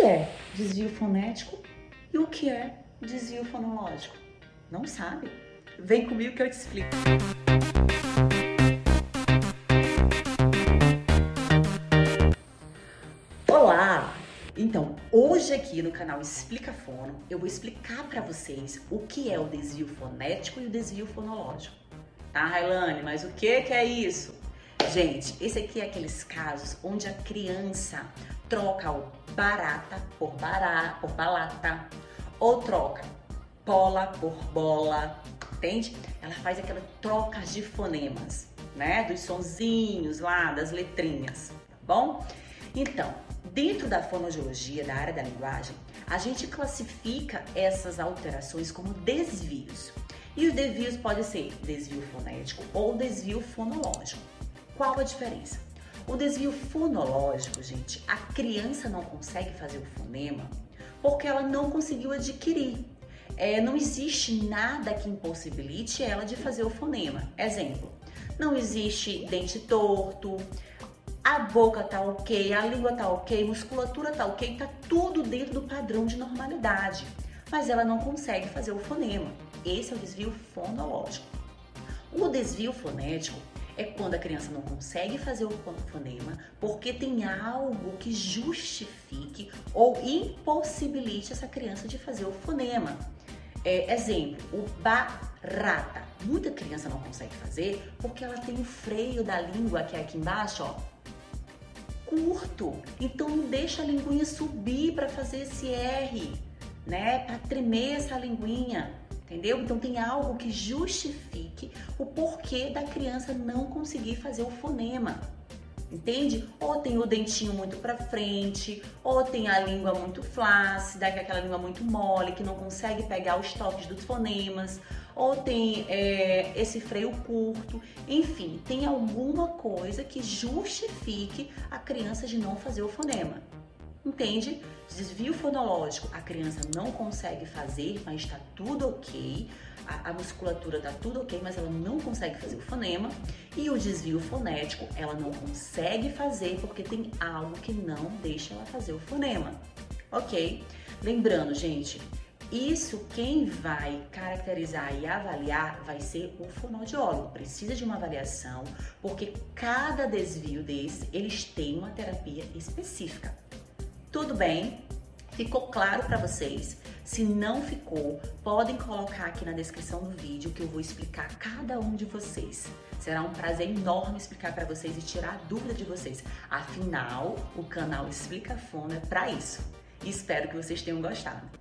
que é desvio fonético e o que é desvio fonológico? Não sabe? Vem comigo que eu te explico. Olá! Então, hoje aqui no canal Explica Fono, eu vou explicar para vocês o que é o desvio fonético e o desvio fonológico. Tá, Railane? Mas o que que é isso? Gente, esse aqui é aqueles casos onde a criança troca o barata por bará, por balata, ou troca bola por bola, entende? Ela faz aquela troca de fonemas, né? Dos sonzinhos lá, das letrinhas, tá bom? Então, dentro da fonoaudiologia, da área da linguagem, a gente classifica essas alterações como desvios. E os desvios podem ser desvio fonético ou desvio fonológico. Qual a diferença? O desvio fonológico, gente, a criança não consegue fazer o fonema porque ela não conseguiu adquirir. É, não existe nada que impossibilite ela de fazer o fonema. Exemplo, não existe dente torto, a boca tá ok, a língua tá ok, musculatura tá ok, tá tudo dentro do padrão de normalidade. Mas ela não consegue fazer o fonema. Esse é o desvio fonológico. O desvio fonético é quando a criança não consegue fazer o fonema porque tem algo que justifique ou impossibilite essa criança de fazer o fonema. É, exemplo, o barata. Muita criança não consegue fazer porque ela tem o freio da língua que é aqui embaixo, ó, curto. Então não deixa a linguinha subir para fazer esse R, né? Para tremer essa linguinha entendeu? Então tem algo que justifique o porquê da criança não conseguir fazer o fonema. Entende? Ou tem o dentinho muito para frente, ou tem a língua muito flácida, que é aquela língua muito mole, que não consegue pegar os toques dos fonemas, ou tem é, esse freio curto. Enfim, tem alguma coisa que justifique a criança de não fazer o fonema. Entende? Desvio fonológico, a criança não consegue fazer, mas está tudo ok. A, a musculatura está tudo ok, mas ela não consegue fazer o fonema. E o desvio fonético, ela não consegue fazer porque tem algo que não deixa ela fazer o fonema. Ok? Lembrando, gente, isso quem vai caracterizar e avaliar vai ser o fonoaudiólogo. Precisa de uma avaliação, porque cada desvio desse, eles têm uma terapia específica. Tudo bem? Ficou claro para vocês? Se não ficou, podem colocar aqui na descrição do vídeo que eu vou explicar cada um de vocês. Será um prazer enorme explicar para vocês e tirar a dúvida de vocês. Afinal, o canal Explica Fono é para isso. Espero que vocês tenham gostado.